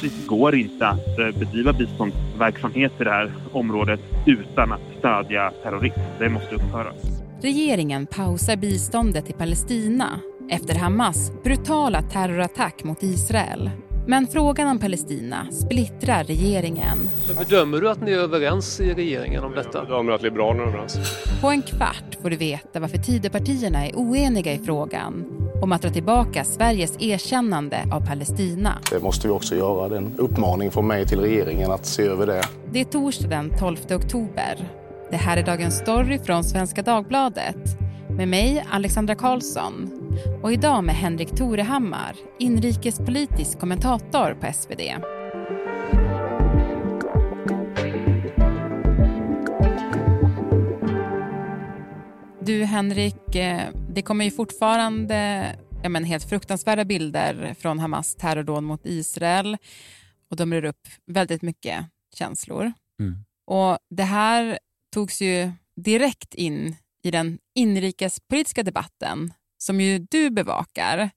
plötsligt går inte att eh, bedriva biståndsverksamhet i det här området utan att stödja terrorism. Det måste upphöra. Regeringen pausar biståndet till Palestina efter Hamas brutala terrorattack mot Israel. Men frågan om Palestina splittrar regeringen. Bedömer du att ni är överens i regeringen om detta? Jag bedömer att Liberalerna är överens. På en kvart får du veta varför Tidöpartierna är oeniga i frågan om att dra tillbaka Sveriges erkännande av Palestina. Det måste vi också göra. Det är en uppmaning från mig till regeringen att se över det. Det är torsdag den 12 oktober. Det här är Dagens Story från Svenska Dagbladet med mig, Alexandra Karlsson. Och idag med Henrik Torehammar, inrikespolitisk kommentator på SvD. Du Henrik, eh, det kommer ju fortfarande ja, men helt fruktansvärda bilder från Hamas terrordåd mot Israel och de rör upp väldigt mycket känslor. Mm. Och Det här togs ju direkt in i den inrikespolitiska debatten som ju du bevakar.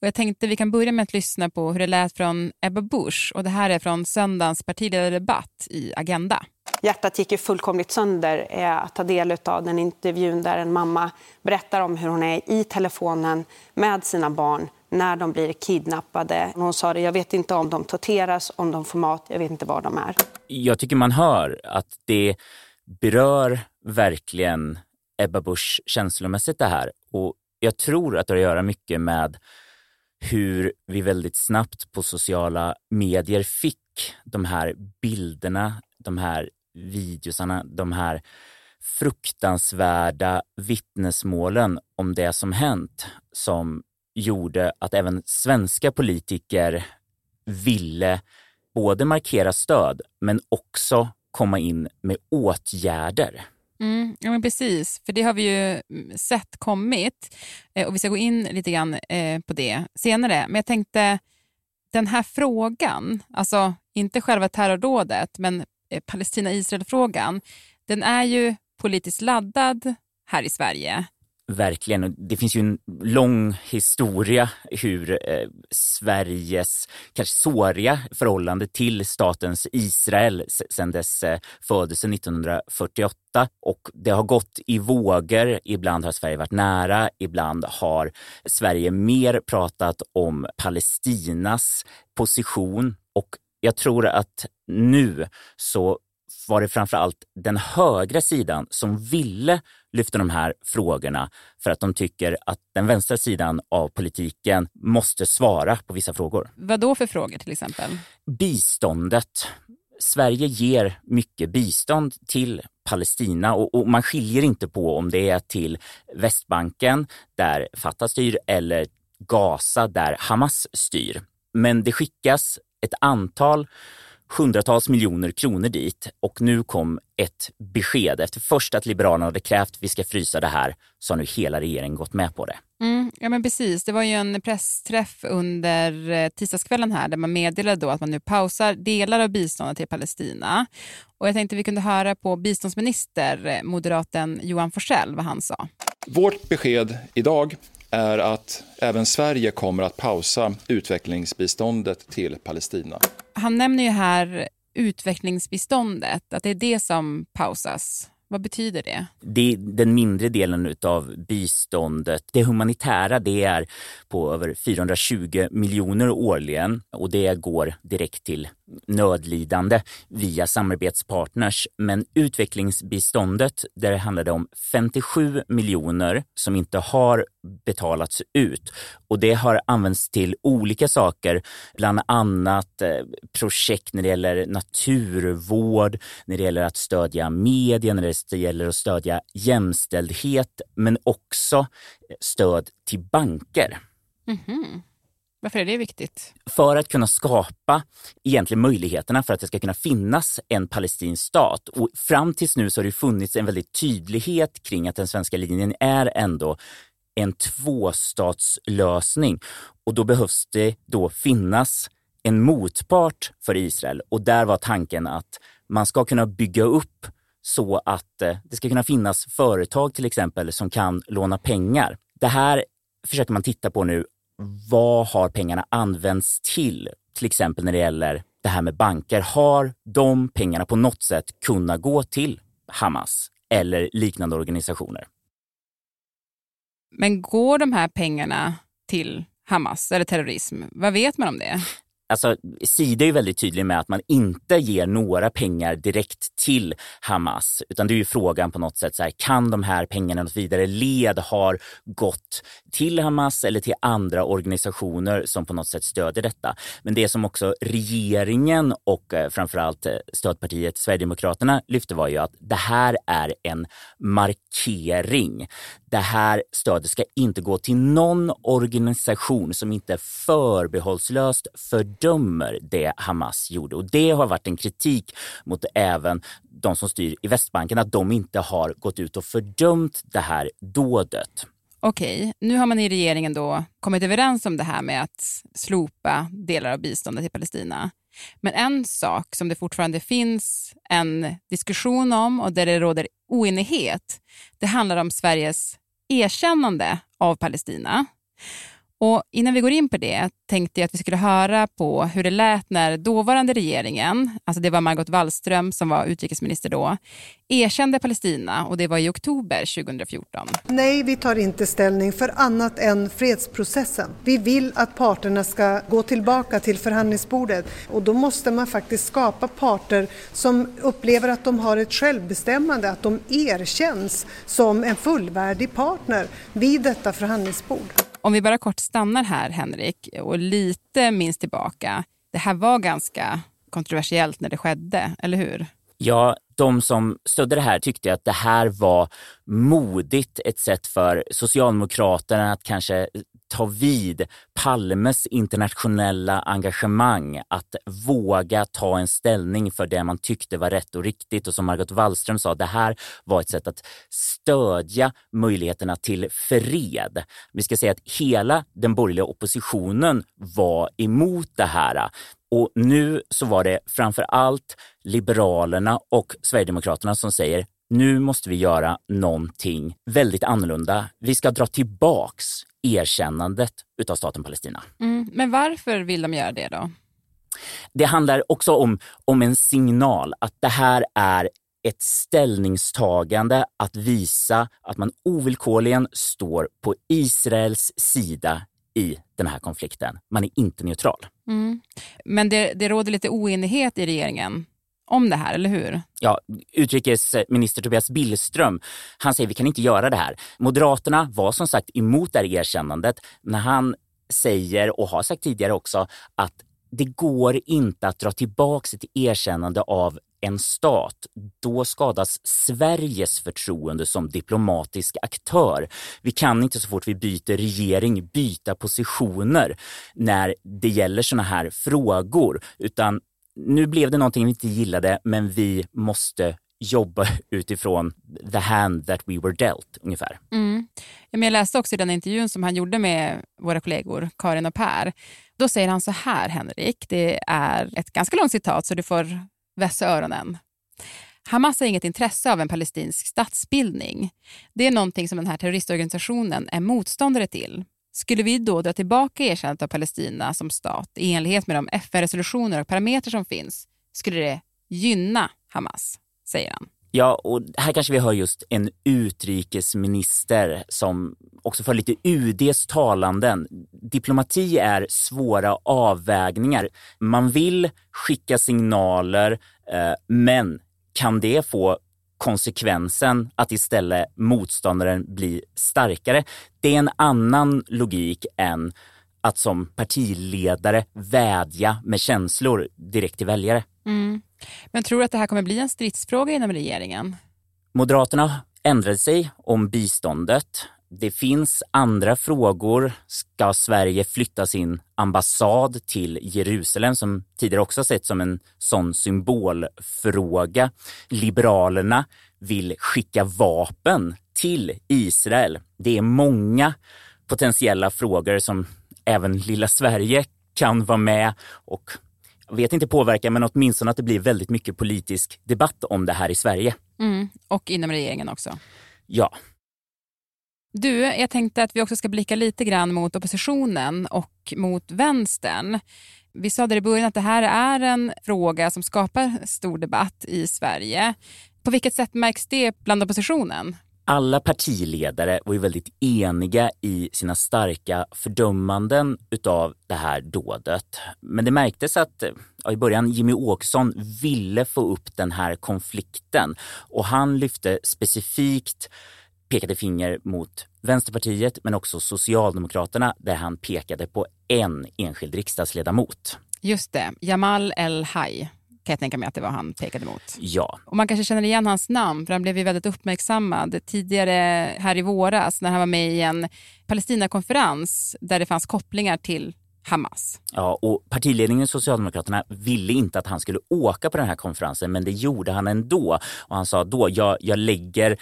Och jag tänkte vi kan börja med att lyssna på hur det lät från Ebba Busch och det här är från söndagens partiledardebatt i Agenda. Hjärtat gick ju fullkomligt sönder eh, att ta del av den intervjun där en mamma berättar om hur hon är i telefonen med sina barn när de blir kidnappade. Hon sa det, jag vet inte om de torteras, om de får mat, jag vet inte var de är. Jag tycker man hör att det berör verkligen Ebba Busch känslomässigt det här. Och jag tror att det har att göra mycket med hur vi väldigt snabbt på sociala medier fick de här bilderna, de här videosarna, de här fruktansvärda vittnesmålen om det som hänt som gjorde att även svenska politiker ville både markera stöd men också komma in med åtgärder. Mm, ja, men precis, för det har vi ju mm, sett kommit eh, och vi ska gå in lite grann eh, på det senare. Men jag tänkte, den här frågan, alltså inte själva terrordådet, men eh, Palestina-Israel-frågan, den är ju politiskt laddad här i Sverige. Verkligen. Det finns ju en lång historia hur eh, Sveriges kanske såriga förhållande till statens Israel sedan dess eh, födelse 1948 och det har gått i vågor. Ibland har Sverige varit nära, ibland har Sverige mer pratat om Palestinas position och jag tror att nu så var det framför allt den högra sidan som ville lyfta de här frågorna för att de tycker att den vänstra sidan av politiken måste svara på vissa frågor. Vad då för frågor till exempel? Biståndet. Sverige ger mycket bistånd till Palestina och, och, man skiljer inte på om det är till Västbanken där Fatah styr eller Gaza där Hamas styr. Men det skickas ett antal hundratals miljoner kronor dit och nu kom ett besked. Efter först att Liberalerna hade krävt att vi ska frysa det här så har nu hela regeringen gått med på det. Mm, ja men precis, det var ju en pressträff under eh, tisdagskvällen här där man meddelade då att man nu pausar delar av biståndet till Palestina. Och jag tänkte vi kunde höra på biståndsminister, eh, moderaten Johan Forsell, vad han sa. Vårt besked idag är att även Sverige kommer att pausa utvecklingsbiståndet till Palestina. Han nämner ju här utvecklingsbiståndet, att det är det som pausas. Vad betyder det? Det är den mindre delen av biståndet. Det humanitära det är på över 420 miljoner årligen och det går direkt till nödlidande via samarbetspartners. Men utvecklingsbiståndet, där det handlade om 57 miljoner som inte har betalats ut. Och det har använts till olika saker, bland annat eh, projekt när det gäller naturvård, när det gäller att stödja media, när det gäller att stödja jämställdhet, men också stöd till banker. Mm -hmm. Varför är det viktigt? För att kunna skapa egentligen möjligheterna för att det ska kunna finnas en palestinsk stat. Och fram tills nu så har det funnits en väldigt tydlighet kring att den svenska linjen är ändå en tvåstatslösning. Och då behövs det då finnas en motpart för Israel. Och där var tanken att man ska kunna bygga upp så att eh, det ska kunna finnas företag till exempel som kan låna pengar. Det här försöker man titta på nu vad har pengarna använts till? till exempel när det gäller det här med banker. Har de pengarna på något sätt kunnat gå till Hamas eller liknande organisationer? Men går de här pengarna till Hamas eller terrorism? Vad vet man om det? Alltså, Sida är väldigt tydlig med att man inte ger några pengar direkt till Hamas, utan det är ju frågan på något sätt, så här, kan de här pengarna något vidare led har gått till Hamas eller till andra organisationer som på något sätt stödjer detta. Men det som också regeringen och eh, framförallt eh, stödpartiet Sverigedemokraterna lyfte var ju att det här är en markering. Det här stödet ska inte gå till någon organisation som inte förbehållslöst fördömer det Hamas gjorde. Och det har varit en kritik mot även de som styr i Västbanken, att de inte har gått ut och fördömt det här dådet. Okej, nu har man i regeringen då kommit överens om det här med att slopa delar av biståndet till Palestina. Men en sak som det fortfarande finns en diskussion om och där det råder oenighet, det handlar om Sveriges erkännande av Palestina. Och innan vi går in på det tänkte jag att vi skulle höra på hur det lät när dåvarande regeringen, alltså det var Margot Wallström som var utrikesminister då, erkände Palestina och det var i oktober 2014. Nej, vi tar inte ställning för annat än fredsprocessen. Vi vill att parterna ska gå tillbaka till förhandlingsbordet och då måste man faktiskt skapa parter som upplever att de har ett självbestämmande, att de erkänns som en fullvärdig partner vid detta förhandlingsbord. Om vi bara kort stannar här, Henrik, och lite minns tillbaka. Det här var ganska kontroversiellt när det skedde, eller hur? Ja, de som stödde det här tyckte att det här var modigt, ett sätt för Socialdemokraterna att kanske ta vid Palmes internationella engagemang, att våga ta en ställning för det man tyckte var rätt och riktigt. Och som Margot Wallström sa, det här var ett sätt att stödja möjligheterna till fred. Vi ska säga att hela den borgerliga oppositionen var emot det här. Och nu så var det framför allt Liberalerna och Sverigedemokraterna som säger nu måste vi göra någonting väldigt annorlunda. Vi ska dra tillbaks erkännandet utav staten Palestina. Mm, men varför vill de göra det då? Det handlar också om, om en signal att det här är ett ställningstagande att visa att man ovillkorligen står på Israels sida i den här konflikten. Man är inte neutral. Mm. Men det, det råder lite oenighet i regeringen om det här, eller hur? Ja, utrikesminister Tobias Billström, han säger vi kan inte göra det här. Moderaterna var som sagt emot det här erkännandet när han säger, och har sagt tidigare också, att det går inte att dra tillbaka ett erkännande av en stat, då skadas Sveriges förtroende som diplomatisk aktör. Vi kan inte så fort vi byter regering byta positioner när det gäller sådana här frågor, utan nu blev det någonting vi inte gillade, men vi måste jobba utifrån the hand that we were dealt, ungefär. Mm. Jag läste också i den intervjun som han gjorde med våra kollegor Karin och Per. Då säger han så här, Henrik, det är ett ganska långt citat så du får vässa öronen. Hamas har inget intresse av en palestinsk statsbildning. Det är någonting som den här terroristorganisationen är motståndare till. Skulle vi då dra tillbaka erkännandet av Palestina som stat i enlighet med de FN-resolutioner och parametrar som finns skulle det gynna Hamas, säger han. Ja, och här kanske vi hör just en utrikesminister som också för lite UDs talanden. Diplomati är svåra avvägningar. Man vill skicka signaler, eh, men kan det få konsekvensen att istället motståndaren blir starkare? Det är en annan logik än att som partiledare vädja med känslor direkt till väljare. Mm. Men tror du att det här kommer bli en stridsfråga inom regeringen? Moderaterna ändrade sig om biståndet. Det finns andra frågor. Ska Sverige flytta sin ambassad till Jerusalem som tidigare också sett som en sån symbolfråga? Liberalerna vill skicka vapen till Israel. Det är många potentiella frågor som även lilla Sverige kan vara med och jag vet inte påverka, men åtminstone att det blir väldigt mycket politisk debatt om det här i Sverige. Mm, och inom regeringen också. Ja. Du, jag tänkte att vi också ska blicka lite grann mot oppositionen och mot vänstern. Vi sa där i början att det här är en fråga som skapar stor debatt i Sverige. På vilket sätt märks det bland oppositionen? alla partiledare var ju väldigt eniga i sina starka fördömanden utav det här dådet. Men det märktes att ja, i början Jimmy Åkesson ville få upp den här konflikten och han lyfte specifikt pekade finger mot Vänsterpartiet men också Socialdemokraterna där han pekade på en enskild riksdagsledamot. Just det, Jamal El-Haj kan jag tänka mig att det var han pekade mot. Ja. Och man kanske känner igen hans namn, för han blev ju väldigt uppmärksammad tidigare här i våras när han var med i en Palestinakonferens där det fanns kopplingar till Hamas. Ja, och partiledningen i Socialdemokraterna ville inte att han skulle åka på den här konferensen, men det gjorde han ändå. Och han sa då, jag, jag lägger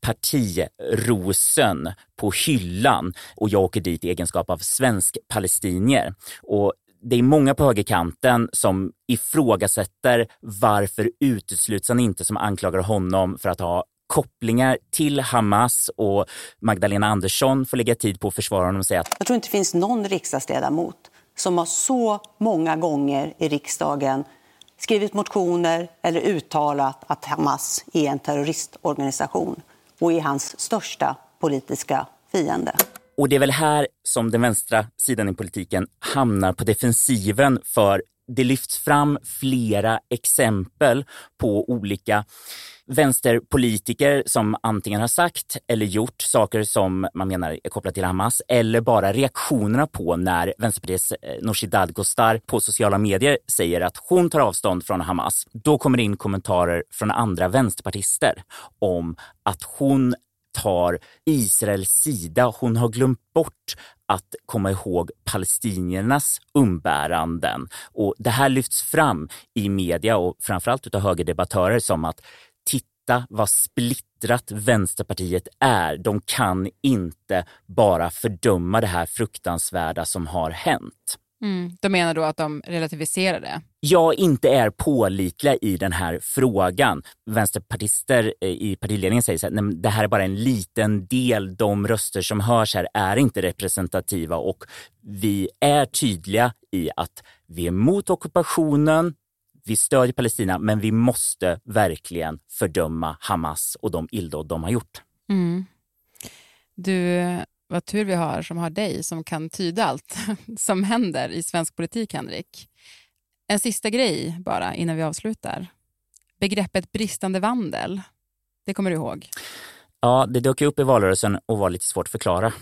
partirosen på hyllan och jag åker dit i egenskap av svensk palestinier. Och det är många på högerkanten som ifrågasätter varför utesluts han inte som anklagar honom för att ha kopplingar till Hamas och Magdalena Andersson får lägga tid på att försvara honom och säga att jag tror inte det finns någon riksdagsledamot som har så många gånger i riksdagen skrivit motioner eller uttalat att Hamas är en terroristorganisation och är hans största politiska fiende. Och det är väl här som den vänstra sidan i politiken hamnar på defensiven för det lyfts fram flera exempel på olika vänsterpolitiker som antingen har sagt eller gjort saker som man menar är kopplat till Hamas eller bara reaktionerna på när Vänsterpartiets eh, Nooshi Dadgostar på sociala medier säger att hon tar avstånd från Hamas. Då kommer det in kommentarer från andra vänsterpartister om att hon tar Israels sida. Hon har glömt bort att komma ihåg palestiniernas umbäranden. Och det här lyfts fram i media och framförallt av högerdebattörer som att titta vad splittrat Vänsterpartiet är. De kan inte bara fördöma det här fruktansvärda som har hänt. Mm. De menar då att de relativiserar det? Jag inte är pålitliga i den här frågan. Vänsterpartister eh, i partiledningen säger så här, det här är bara en liten del. De röster som hörs här är inte representativa och vi är tydliga i att vi är emot ockupationen, vi stödjer Palestina, men vi måste verkligen fördöma Hamas och de illdåd de har gjort. Mm. Du, vad tur vi har som har dig som kan tyda allt som händer i svensk politik, Henrik. En sista grej bara innan vi avslutar. Begreppet bristande vandel, det kommer du ihåg? Ja, det dök upp i valrörelsen och var lite svårt att förklara.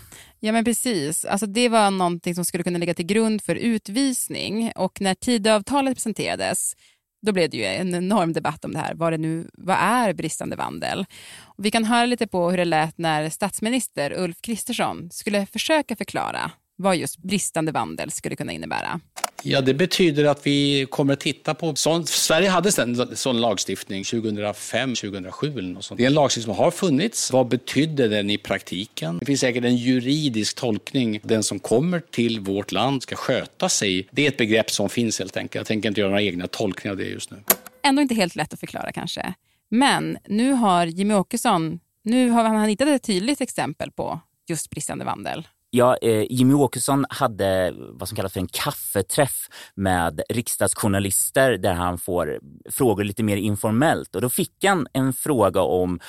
Ja, men precis. Alltså, det var någonting som skulle kunna ligga till grund för utvisning och när Tidöavtalet presenterades då blev det ju en enorm debatt om det här. Vad, det nu, vad är bristande vandel? Och vi kan höra lite på hur det lät när statsminister Ulf Kristersson skulle försöka förklara vad just bristande vandel skulle kunna innebära. Ja, det betyder att vi kommer att titta på... Sånt, Sverige hade en sån lagstiftning 2005, 2007 eller något sånt. Det är en lagstiftning som har funnits. Vad betydde den i praktiken? Det finns säkert en juridisk tolkning. Den som kommer till vårt land ska sköta sig. Det är ett begrepp som finns helt enkelt. Jag tänker inte göra några egna tolkningar av det just nu. Ändå inte helt lätt att förklara kanske. Men nu har Jimmy Åkesson nu har han hittat ett tydligt exempel på just bristande vandel. Ja, eh, Jimmy Åkesson hade vad som kallas för en kaffeträff med riksdagsjournalister där han får frågor lite mer informellt och då fick han en fråga om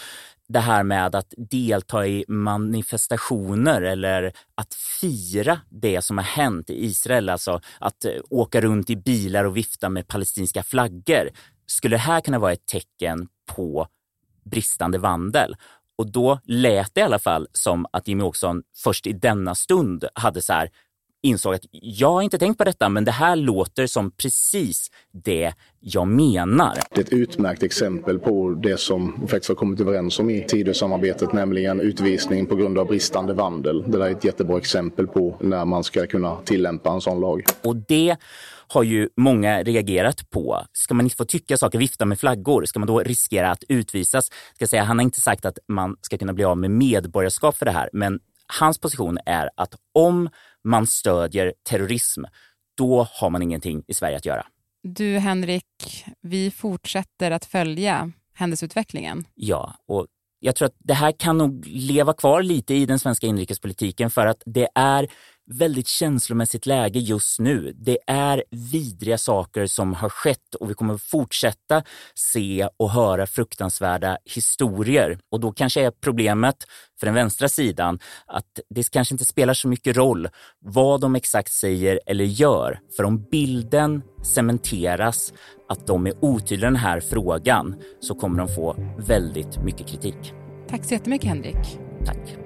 det här med att delta i manifestationer eller att fira det som har hänt i Israel, alltså att eh, åka runt i bilar och vifta med palestinska flaggor. Skulle det här kunna vara ett tecken på bristande vandel? Och då lät det i alla fall som att Jimmy Åkesson först i denna stund hade så här, insåg att jag har inte tänkt på detta, men det här låter som precis det jag menar. Det är ett utmärkt exempel på det som vi faktiskt har kommit överens om i Tidösamarbetet, nämligen utvisning på grund av bristande vandel. Det där är ett jättebra exempel på när man ska kunna tillämpa en sån lag. Och det har ju många reagerat på. Ska man inte få tycka saker, vifta med flaggor, ska man då riskera att utvisas? Ska säga, han har inte sagt att man ska kunna bli av med medborgarskap för det här, men hans position är att om man stödjer terrorism, då har man ingenting i Sverige att göra. Du Henrik, vi fortsätter att följa händelseutvecklingen. Ja, och jag tror att det här kan nog leva kvar lite i den svenska inrikespolitiken för att det är väldigt känslomässigt läge just nu. Det är vidriga saker som har skett och vi kommer fortsätta se och höra fruktansvärda historier. Och då kanske är problemet för den vänstra sidan att det kanske inte spelar så mycket roll vad de exakt säger eller gör. För om bilden cementeras att de är otydliga i den här frågan så kommer de få väldigt mycket kritik. Tack så jättemycket Henrik. Tack.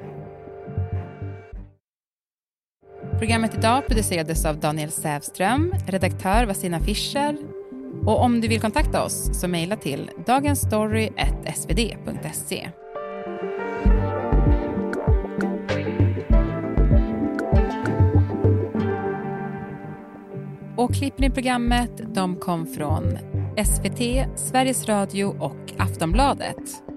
Programmet idag producerades av Daniel Sävström, redaktör Vasina Fischer och om du vill kontakta oss så mejla till dagensstory.svd.se. Och klippen i programmet de kom från SVT, Sveriges Radio och Aftonbladet.